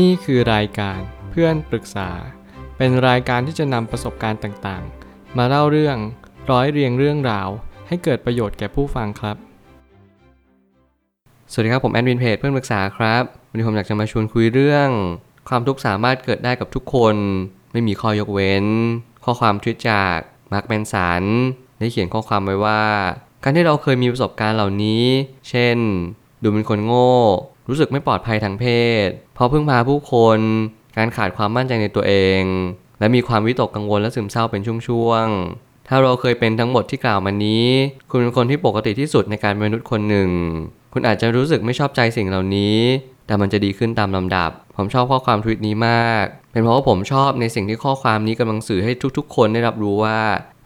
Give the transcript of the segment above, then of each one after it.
นี่คือรายการเพื่อนปรึกษา เป็นรายการที่จะนำประสบการณ์ต่างๆ มาเล่าเรื่องร้อยเรียงเรื่องราว ให้เกิดประโยชน์แก่ผู้ฟังครับ สวัสดีครับผมแอดมินเพจเพื่อนปรึกษาครับวันนี้ผมอยากจะมาชวนคุยเรื่อง ความทุกข์สามารถเกิดได้กับทุกคน ไม่มีข้อยกเว้น ข้อความทวิตจากมาร์คแมนสันได้เขียนข้อความไว้ว่า การที่เราเคยมีประสบการณ์เหล่านี้ เช่น ดูเป็นคนโง่ รู้สึกไม่ปลอดภัยทางเพศ เพราะพึ่งพาผู้คน การขาดความมั่นใจในตัวเอง และมีความวิตกกังวลและซึมเศร้าเป็นช่วงๆ ถ้าเราเคยเป็นทั้งหมดที่กล่าวมานี้ คุณเป็นคนที่ปกติที่สุดในการเป็นมนุษย์คนหนึ่ง คุณอาจจะรู้สึกไม่ชอบใจสิ่งเหล่านี้ แต่มันจะดีขึ้นตามลำดับ ผมชอบข้อความทวิตนี้มาก เป็นเพราะว่าผมชอบในสิ่งที่ข้อความนี้กำลังสื่อให้ทุกๆ คนได้รับรู้ว่า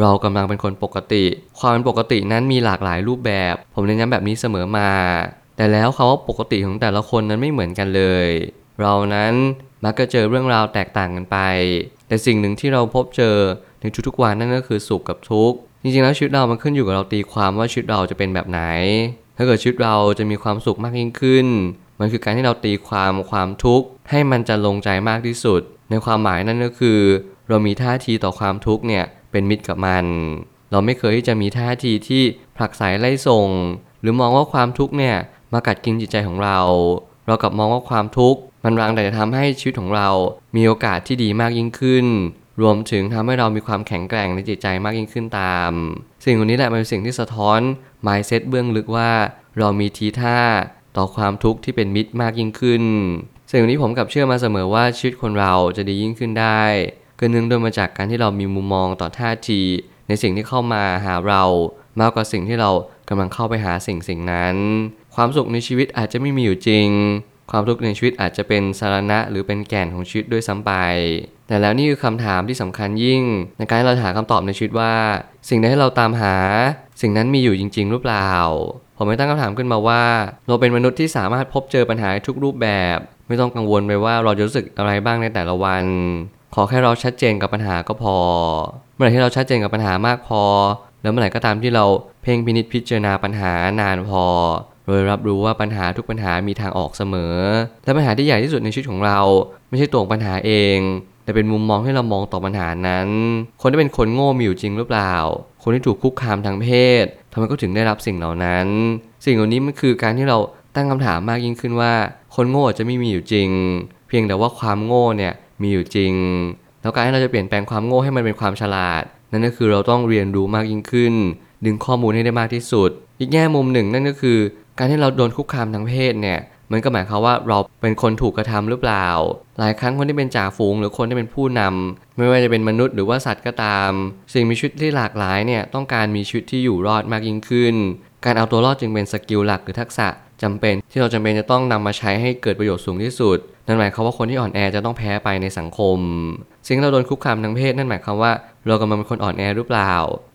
เรากำลังเป็นคนปกติ ความเป็นปกตินั้นมีหลากหลายรูปแบบ ผมเน้นย้ำแบบนี้เสมอมา แต่แล้วคาว่าปกติของแต่ละคนนั้นไม่เหมือนกันเลย เรานั้นมักจะเจอเรื่องราวแตกต่างกันไป แต่สิ่งหนึ่งที่เราพบเจอในทุกๆวันนั่นก็คือสุขกับทุกข์จริงๆแล้วชีวิตเรามันขึ้นอยู่กับเราตีความว่าชีวิตเราจะเป็นแบบไหน ถ้าเกิดชีวิตเราจะมีความสุขมากยิ่งขึ้น มันคือการที่เราตีความความทุกข์ให้มันจะลงใจมากที่สุด ในความหมายนั่นก็คือ เรามีท่าทีต่อความทุกข์เนี่ยเป็นมิตรกับมัน เราไม่เคยที่จะมีท่าทีที่ผลักไสไล่ส่ง หรือมองว่าความทุกข์เนี่ย มากัดกินจิตใจของเรา เรากลับมองว่าความทุกข์มันรังแต่จะทำให้ชีวิตของเรา มีโอกาสที่ดีมากยิ่งขึ้น รวมถึงทำให้เรามีความแข็งแกร่งในจิตใจมากยิ่งขึ้นตาม สิ่งเหล่านี้แหละมันเป็นสิ่งที่สะท้อน mindset เบื้องลึกว่า เรามีทีท่าต่อความทุกข์ที่เป็นมิตรมากยิ่งขึ้น สิ่งนี้ผมกับเชื่อมาเสมอว่าชีวิตคนเราจะดียิ่งขึ้นได้ก็เนื่องด้วยมาจากการที่เรามีมุมมองต่อท่าที ในสิ่งที่เข้ามาหาเรา มากกว่าสิ่งที่เรากำลังเข้าไปหาสิ่งสิ่งนั้น ความสุขในชีวิตอาจจะไม่มีอยู่จริง ความทุกข์ในชีวิตอาจจะเป็นสาระหรือเป็นแก่นของชีวิตด้วยซ้ำไป แต่แล้วนี่คือคำถามที่สำคัญยิ่ง ในการที่เราหาคำตอบในชีวิตว่า สิ่งใดที่เราตามหา สิ่งนั้นมีอยู่จริง ๆ หรือเปล่า ผมไม่ตั้งคำถามขึ้นมาว่า เราเป็นมนุษย์ที่สามารถพบเจอปัญหาทุกรูปแบบ ไม่ต้องกังวลไปว่าเราจะรู้สึกอะไรบ้างในแต่ละวัน ขอแค่เราชัดเจนกับปัญหาก็พอ เมื่อไหร่ที่เราชัดเจนกับปัญหามากพอ แล้วเมื่อไหร่ก็ตามที่เราเพ่งพินิจพิจารณาปัญหานานพอ โดยรับรู้ว่าปัญหาทุกปัญหามีทางออกเสมอ และปัญหาที่ใหญ่ที่สุดในชีวิตของเรา ไม่ใช่ตัวของปัญหาเอง แต่เป็นมุมมองที่เรามองต่อปัญหานั้น คนที่เป็นคนโง่มีอยู่จริงหรือเปล่า คนที่ถูกคุกคามทางเพศทำไมก็ถึงได้รับสิ่งเหล่านั้น สิ่งเหล่านี้มันคือการที่เราตั้งคำถามมากยิ่งขึ้นว่า คนโง่จจะไม่มีอยู่จริง เพียงแต่ว่าความโง่เนี่ยมีอยู่จริง แล้วการที่เราจะเปลี่ยนแปลงความโง่ให้มันเป็นความฉลาด นั่นก็คือเราต้องเรียนรู้มากยิ่งขึ้น ดึงข้อมูลให้ได้มากที่สุด อีกแง่มุมหนึ่งนั่นก็คือ การที่เราโดนคุกคามทางเพศเนี่ยมันก็หมายความว่าเราเป็นคนถูกกระทำหรือเปล่า หลายครั้งคนที่เป็นจ่าฝูงหรือคนที่เป็นผู้นำไม่ว่าจะเป็นมนุษย์หรือว่าสัตว์ก็ตาม สิ่งมีชีวิตที่หลากหลายเนี่ยต้องการมีชีวิตที่อยู่รอดมากยิ่งขึ้น การเอาตัวรอดจึงเป็นสกิลหลักหรือทักษะจำเป็นที่เราจำเป็นจะต้องนำมาใช้ให้เกิดประโยชน์สูงที่สุด นั่นหมายความว่าคนที่อ่อนแอจะต้องแพ้ไปในสังคม สิ่งเราโดนคุกคามทางเพศนั่นหมายความว่า เรากำลังเป็นคนอ่อนแอหรือเปล่า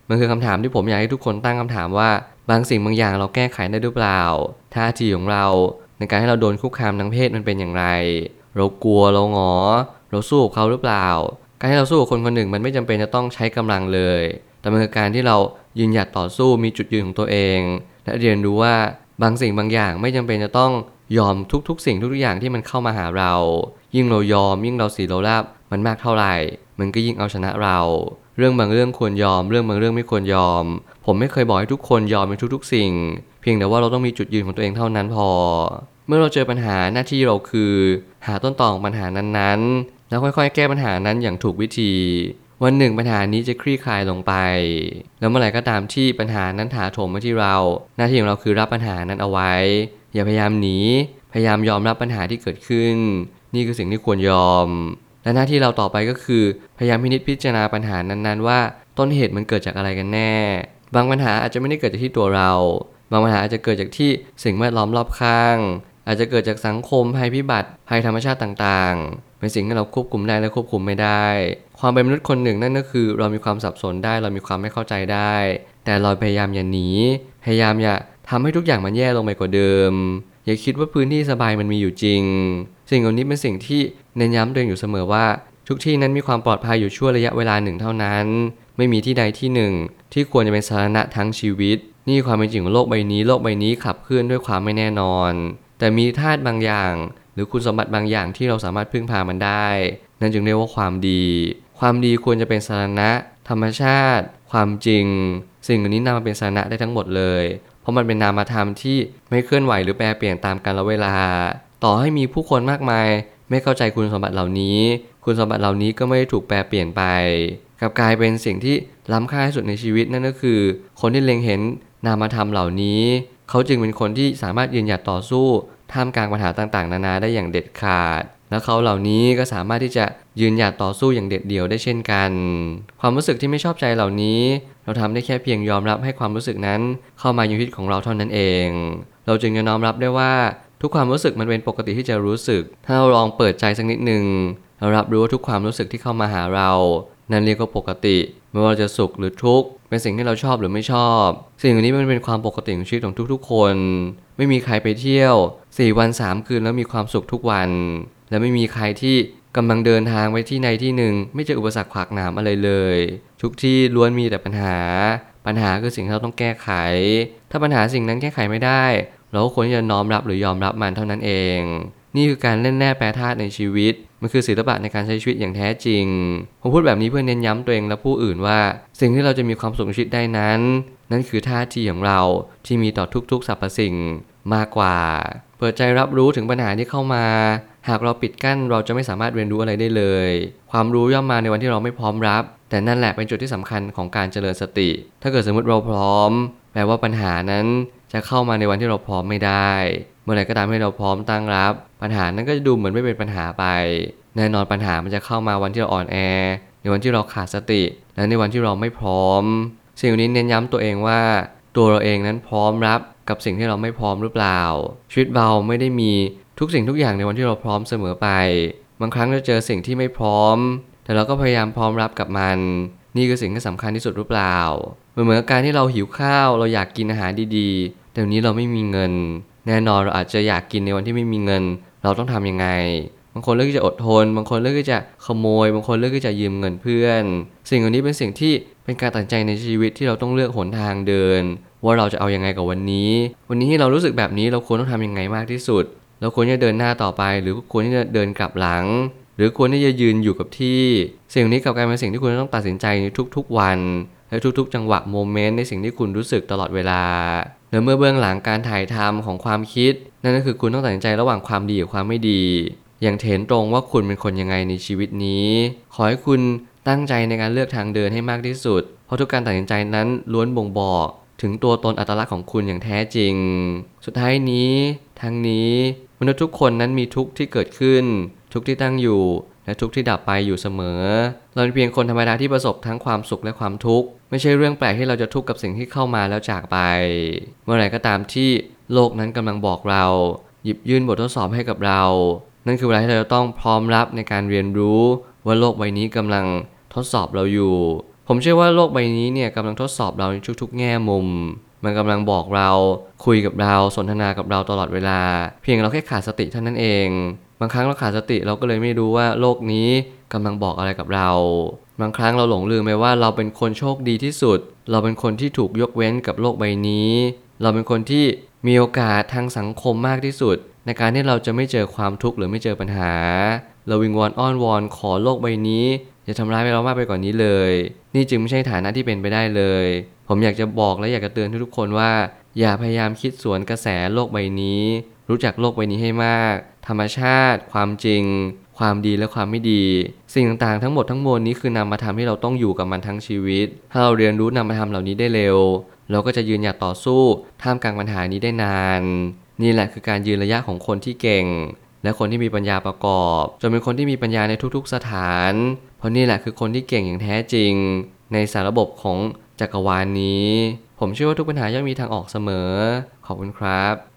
มันคือคำถามที่ผมอยากให้ทุกคนตั้งคำถามว่า บางสิ่งบางอย่างเราแก้ไขได้หรือเปล่า ท่าทีของเราในการให้เราโดนคุกคามทางเพศมันเป็นอย่างไร เรากลัวเราหงอ เราสู้กับเขาหรือเปล่า การที่เราสู้กับคนคนหนึ่งมันไม่จำเป็นจะต้องใช้กำลังเลย แต่มันคือการที่เรายืนหยัดต่อสู้มีจุดยืนของตัวเอง และเรียนรู้ว่าบางสิ่งบางอย่างไม่จำเป็นจะต้องยอมทุกๆ สิ่งทุกๆอย่างที่มันเข้ามาหาเรา ยิ่งเรายอมยิ่งเราสีเราราบมันมากเท่าไหร่ มันก็ยิ่งเอาชนะเรา เรื่องบางเรื่องควรยอม เรื่องบางเรื่องไม่ควรยอม ผมไม่เคยบอกให้ทุกคนยอมในทุกๆ สิ่ง เพียงแต่ว่าเราต้องมีจุดยืนของตัวเองเท่านั้นพอ เมื่อเราเจอปัญหาหน้าที่เราคือ หาต้นตอของปัญหานั้นๆ แล้วค่อยๆ แก้ปัญหานั้นอย่างถูกวิธี วันหนึ่งปัญหานี้จะคลี่คลายลงไป แล้วเมื่อไหร่ก็ตามที่ปัญหานั้นถาโถมมาที่เรา หน้าที่ของเราคือรับปัญหานั้นเอาไว้ อย่าพยายามหนี พยายามยอมรับปัญหาที่เกิดขึ้น นี่คือสิ่งที่ควรยอม และหน้าที่เราต่อไปก็คือ พยายามพินิจพิจารณาปัญหานั้นๆ ว่าต้นเหตุมันเกิดจากอะไรกันแน่ บางปัญหาอาจจะไม่ได้เกิดจากที่ตัวเรา บางปัญหาอาจจะเกิดจากที่สิ่งแวดล้อมรอบข้าง อาจจะเกิดจากสังคมภัยพิบัติภัยธรรมชาติต่างๆ เป็นสิ่งที่เราควบคุมได้และควบคุมไม่ได้ ความเป็นมนุษย์คนหนึ่งนั่นก็คือ เรามีความสับสนได้ เรามีความไม่เข้าใจได้ แต่เราพยายามอย่าหนี พยายามอย่าทำให้ทุกอย่างมันแย่ลงไปกว่าเดิม อย่าคิดว่าพื้นที่สบายมันมีอยู่จริง สิ่งเหล่านี้เป็นสิ่งที่เน้นย้ำตัวเองอยู่เสมอว่า ทุกที่นั้นมีความปลอดภัยอยู่ชั่วระยะเวลาหนึ่งเท่านั้น ไม่มีที่ใดที่หนึ่ง ที่ควรจะเป็นสาระทั้งชีวิต นี่ความเป็นจริงของโลกใบนี้โลกใบนี้ขับเคลื่อนด้วยความไม่แน่นอน แต่มีธาตุบางอย่าง หรือคุณสมบัติบางอย่างที่เราสามารถพึ่งพามันได้ นั่นจึงเรียกว่าความดี ความดีควรจะเป็นสาระธรรมชาติ ความจริง สิ่งเหล่านี้นำมาเป็นสาระได้ทั้งหมดเลย เพราะมันเป็นนามธรรมที่ไม่เคลื่อนไหวหรือแปรเปลี่ยนตามกาลเวลา ต่อให้มีผู้คนมากมาย ไม่เข้าใจคุณสมบัติเหล่านี้ คุณสมบัติเหล่านี้ก็ไม่ได้ถูกแปรเปลี่ยนไปกลับกลายเป็นสิ่งที่ล้ำค่าที่สุดในชีวิตนั่นก็คือ คนที่เล็งเห็นนามธรรมเหล่านี้ เขาจึงเป็นคนที่สามารถยืนหยัดต่อสู้ท่ามกลางปัญหาต่างๆ นานาได้อย่างเด็ดขาด และเขาเหล่านี้ก็สามารถที่จะยืนหยัดต่อสู้อย่างเด็ดเดี่ยวได้เช่นกัน ความรู้สึกที่ไม่ชอบใจเหล่านี้ เราทำได้แค่เพียงยอมรับให้ความรู้สึกนั้น เข้ามาอยู่ในชีวิตของเราเท่านั้นเอง เราจึงจะน้อมรับได้ว่า ทุกความรู้สึกมันเป็นปกติที่จะรู้สึก ถ้าเราลองเปิดใจสักนิดหนึ่งเรารับรู้ว่าทุกความรู้สึกที่เข้ามาหาเรา นั่นเรียกว่าปกติ ไม่ว่าจะสุขหรือทุกข์เป็นสิ่งที่เราชอบหรือไม่ชอบ สิ่งเหล่านี้มันเป็นความปกติของชีวิตของทุกๆ คน ไม่มีใครไปเที่ยว 4 วัน 3 คืนแล้วมีความสุขทุกวัน และไม่มีใครที่กำลังเดินทางไปที่ในที่หนึ่ง ไม่เจออุปสรรคขวากหนามอะไรเลย ทุกที่ล้วนมีแต่ปัญหา ปัญหาคือสิ่งที่เราต้องแก้ไข ถ้าปัญหาสิ่งนั้นแก้ไขไม่ได้ เราก็ควรที่จะน้อมรับหรือยอมรับมันเท่านั้นเอง นี่คือการเล่นแร่แปรธาตุในชีวิต มันคือศิลปะในการใช้ชีวิตอย่างแท้จริง ผมพูดแบบนี้เพื่อเน้นย้ำตัวเองและผู้อื่นว่า สิ่งที่เราจะมีความสุขในชีวิตได้นั้น นั่นคือท่าทีของเราที่มีต่อทุกๆสรรพสิ่งมากกว่า เปิดใจรับรู้ถึงปัญหาที่เข้ามา หากเราปิดกั้นเราจะไม่สามารถเรียนรู้อะไรได้เลย ความรู้ย่อมมาในวันที่เราไม่พร้อมรับ แต่นั่นแหละเป็นจุดที่สำคัญของการเจริญสติ ถ้าเกิดสมมติเราพร้อม แปลว่าปัญหานั้น จะเข้ามาในวันที่เราพร้อมไม่ได้ เมื่อไหร่ก็ตามให้เราพร้อมตั้งรับ ปัญหานั้นก็จะดูเหมือนไม่เป็นปัญหาไป แน่นอนปัญหามันจะเข้ามาวันที่เราอ่อนแอ ในวันที่เราขาดสติ และในวันที่เราไม่พร้อม สิ่งนี้เน้นย้ำตัวเองว่าตัวเราเองนั้นพร้อมรับกับสิ่งที่เราไม่พร้อมหรือเปล่า ชีวิตเราไม่ได้มีทุกสิ่งทุกอย่างในวันที่เราพร้อมเสมอไป บางครั้งเราเจอสิ่งที่ไม่พร้อม แต่เราก็พยายามพร้อมรับกับมัน นี่คือสิ่งที่สำคัญที่สุดหรือเปล่า มือนเหมือนกับการที่เราหิวข้าว เราอยากกินอาหารดีๆ แต่วันนี้เราไม่มีเงิน แน่นอนเราอาจจะอยากกินในวันที่ไม่มีเงิน เราต้องทำยังไง บางคนเลือกที่จะอดทน บางคนเลือกที่จะขโมย บางคนเลือกที่จะยืมเงินเพื่อน สิ่งเหล่านี้เป็นสิ่งที่เป็นการตัดใจในชีวิตที่เราต้องเลือกหนทางเดิน ว่าเราจะเอายังไงกับวันนี้ วันนี้ที่เรารู้สึกแบบนี้เราควรต้องทำยังไงมากที่สุด เราควรจะเดินหน้าต่อไป หรือควรที่จะเดินกลับหลังหรือควรที่จะยืนอยู่กับที่ สิ่งนี้กลับกลายเป็นสิ่งที่คุณต้องตัดสินใจในทุกๆวัน และทุกๆ จังหวะโมเมนต์ในสิ่งที่คุณรู้สึกตลอดเวลาและเมื่อเบื้องหลังการถ่ายทำของความคิด นั่นก็คือคุณต้องตัดสินใจระหว่างความดีกับความไม่ดี อย่างเถนตรงว่าคุณเป็นคนยังไงในชีวิตนี้ ขอให้คุณตั้งใจในการเลือกทางเดินให้มากที่สุด เพราะทุกการตัดสินใจนั้นล้วนบ่งบอก ถึงตัวตนอัตลักษณ์ของคุณอย่างแท้จริง สุดท้ายนี้ ทั้งนี้มนุษย์ทุกคนนั้นมีทุกข์ที่เกิดขึ้น ทุกข์ที่ตั้งอยู่ และทุกข์ที่ดับไปอยู่เสมอ เราเป็นเพียงคนธรรมดาที่ประสบทั้งความสุขและความทุกข์ไม่ใช่เรื่องแปลกที่เราจะทุกข์กับสิ่งที่เข้ามาแล้วจากไป เมื่อไหร่ก็ตามที่โลกนั้นกำลังบอกเรา หยิบยื่นบททดสอบให้กับเรา นั่นคือเวลาที่เราจะต้องพร้อมรับในการเรียนรู้ว่าโลกใบนี้กำลังทดสอบเราอยู่ ผมเชื่อว่าโลกใบนี้เนี่ยกำลังทดสอบเราในทุกๆ แง่มุม มันกำลังบอกเรา คุยกับเราสนทนากับเราตลอดเวลา เพียงเราแค่ขาดสติเท่านั้นเอง บางครั้งเราขาดสติเราก็เลยไม่รู้ว่าโลกนี้กำลังบอกอะไรกับเรา บางครั้งเราหลงลืมไปว่าเราเป็นคนโชคดีที่สุด เราเป็นคนที่ถูกยกเว้นกับโลกใบนี้ เราเป็นคนที่มีโอกาสทางสังคมมากที่สุด ในการที่เราจะไม่เจอความทุกข์หรือไม่เจอปัญหา เราวิงวอนอ้อนวอนขอโลกใบนี้อย่าทำร้ายเรามากไปกว่านนี้เลย นี่จึงไม่ใช่ฐานะที่เป็นไปได้เลย ผมอยากจะบอกและอยากจะเตือนทุกๆคนว่า อย่าพยายามคิดสวนกระแสโลกใบนี้ รู้จักโลกใบนี้ให้มาก ธรรมชาติ ความจริง ความดีและความไม่ดี สิ่งต่างๆ ทั้งหมดทั้งมวลนี้คือนำมาทำให้เราต้องอยู่กับมันทั้งชีวิต ถ้าเราเรียนรู้นำมาทำเหล่านี้ได้เร็ว เราก็จะยืนหยัดต่อสู้ท่ามกลางปัญหานี้ได้นาน นี่แหละคือการยืนระยะของคนที่เก่ง และคนที่มีปัญญาประกอบ จนเป็นคนที่มีปัญญาในทุกๆสถาน เพราะนี่แหละคือคนที่เก่งอย่างแท้จริง ในสารระบบของจักรวาลนี้ ผมเชื่อว่าทุกปัญหาย่อมมีทางออกเสมอ ขอบคุณครับ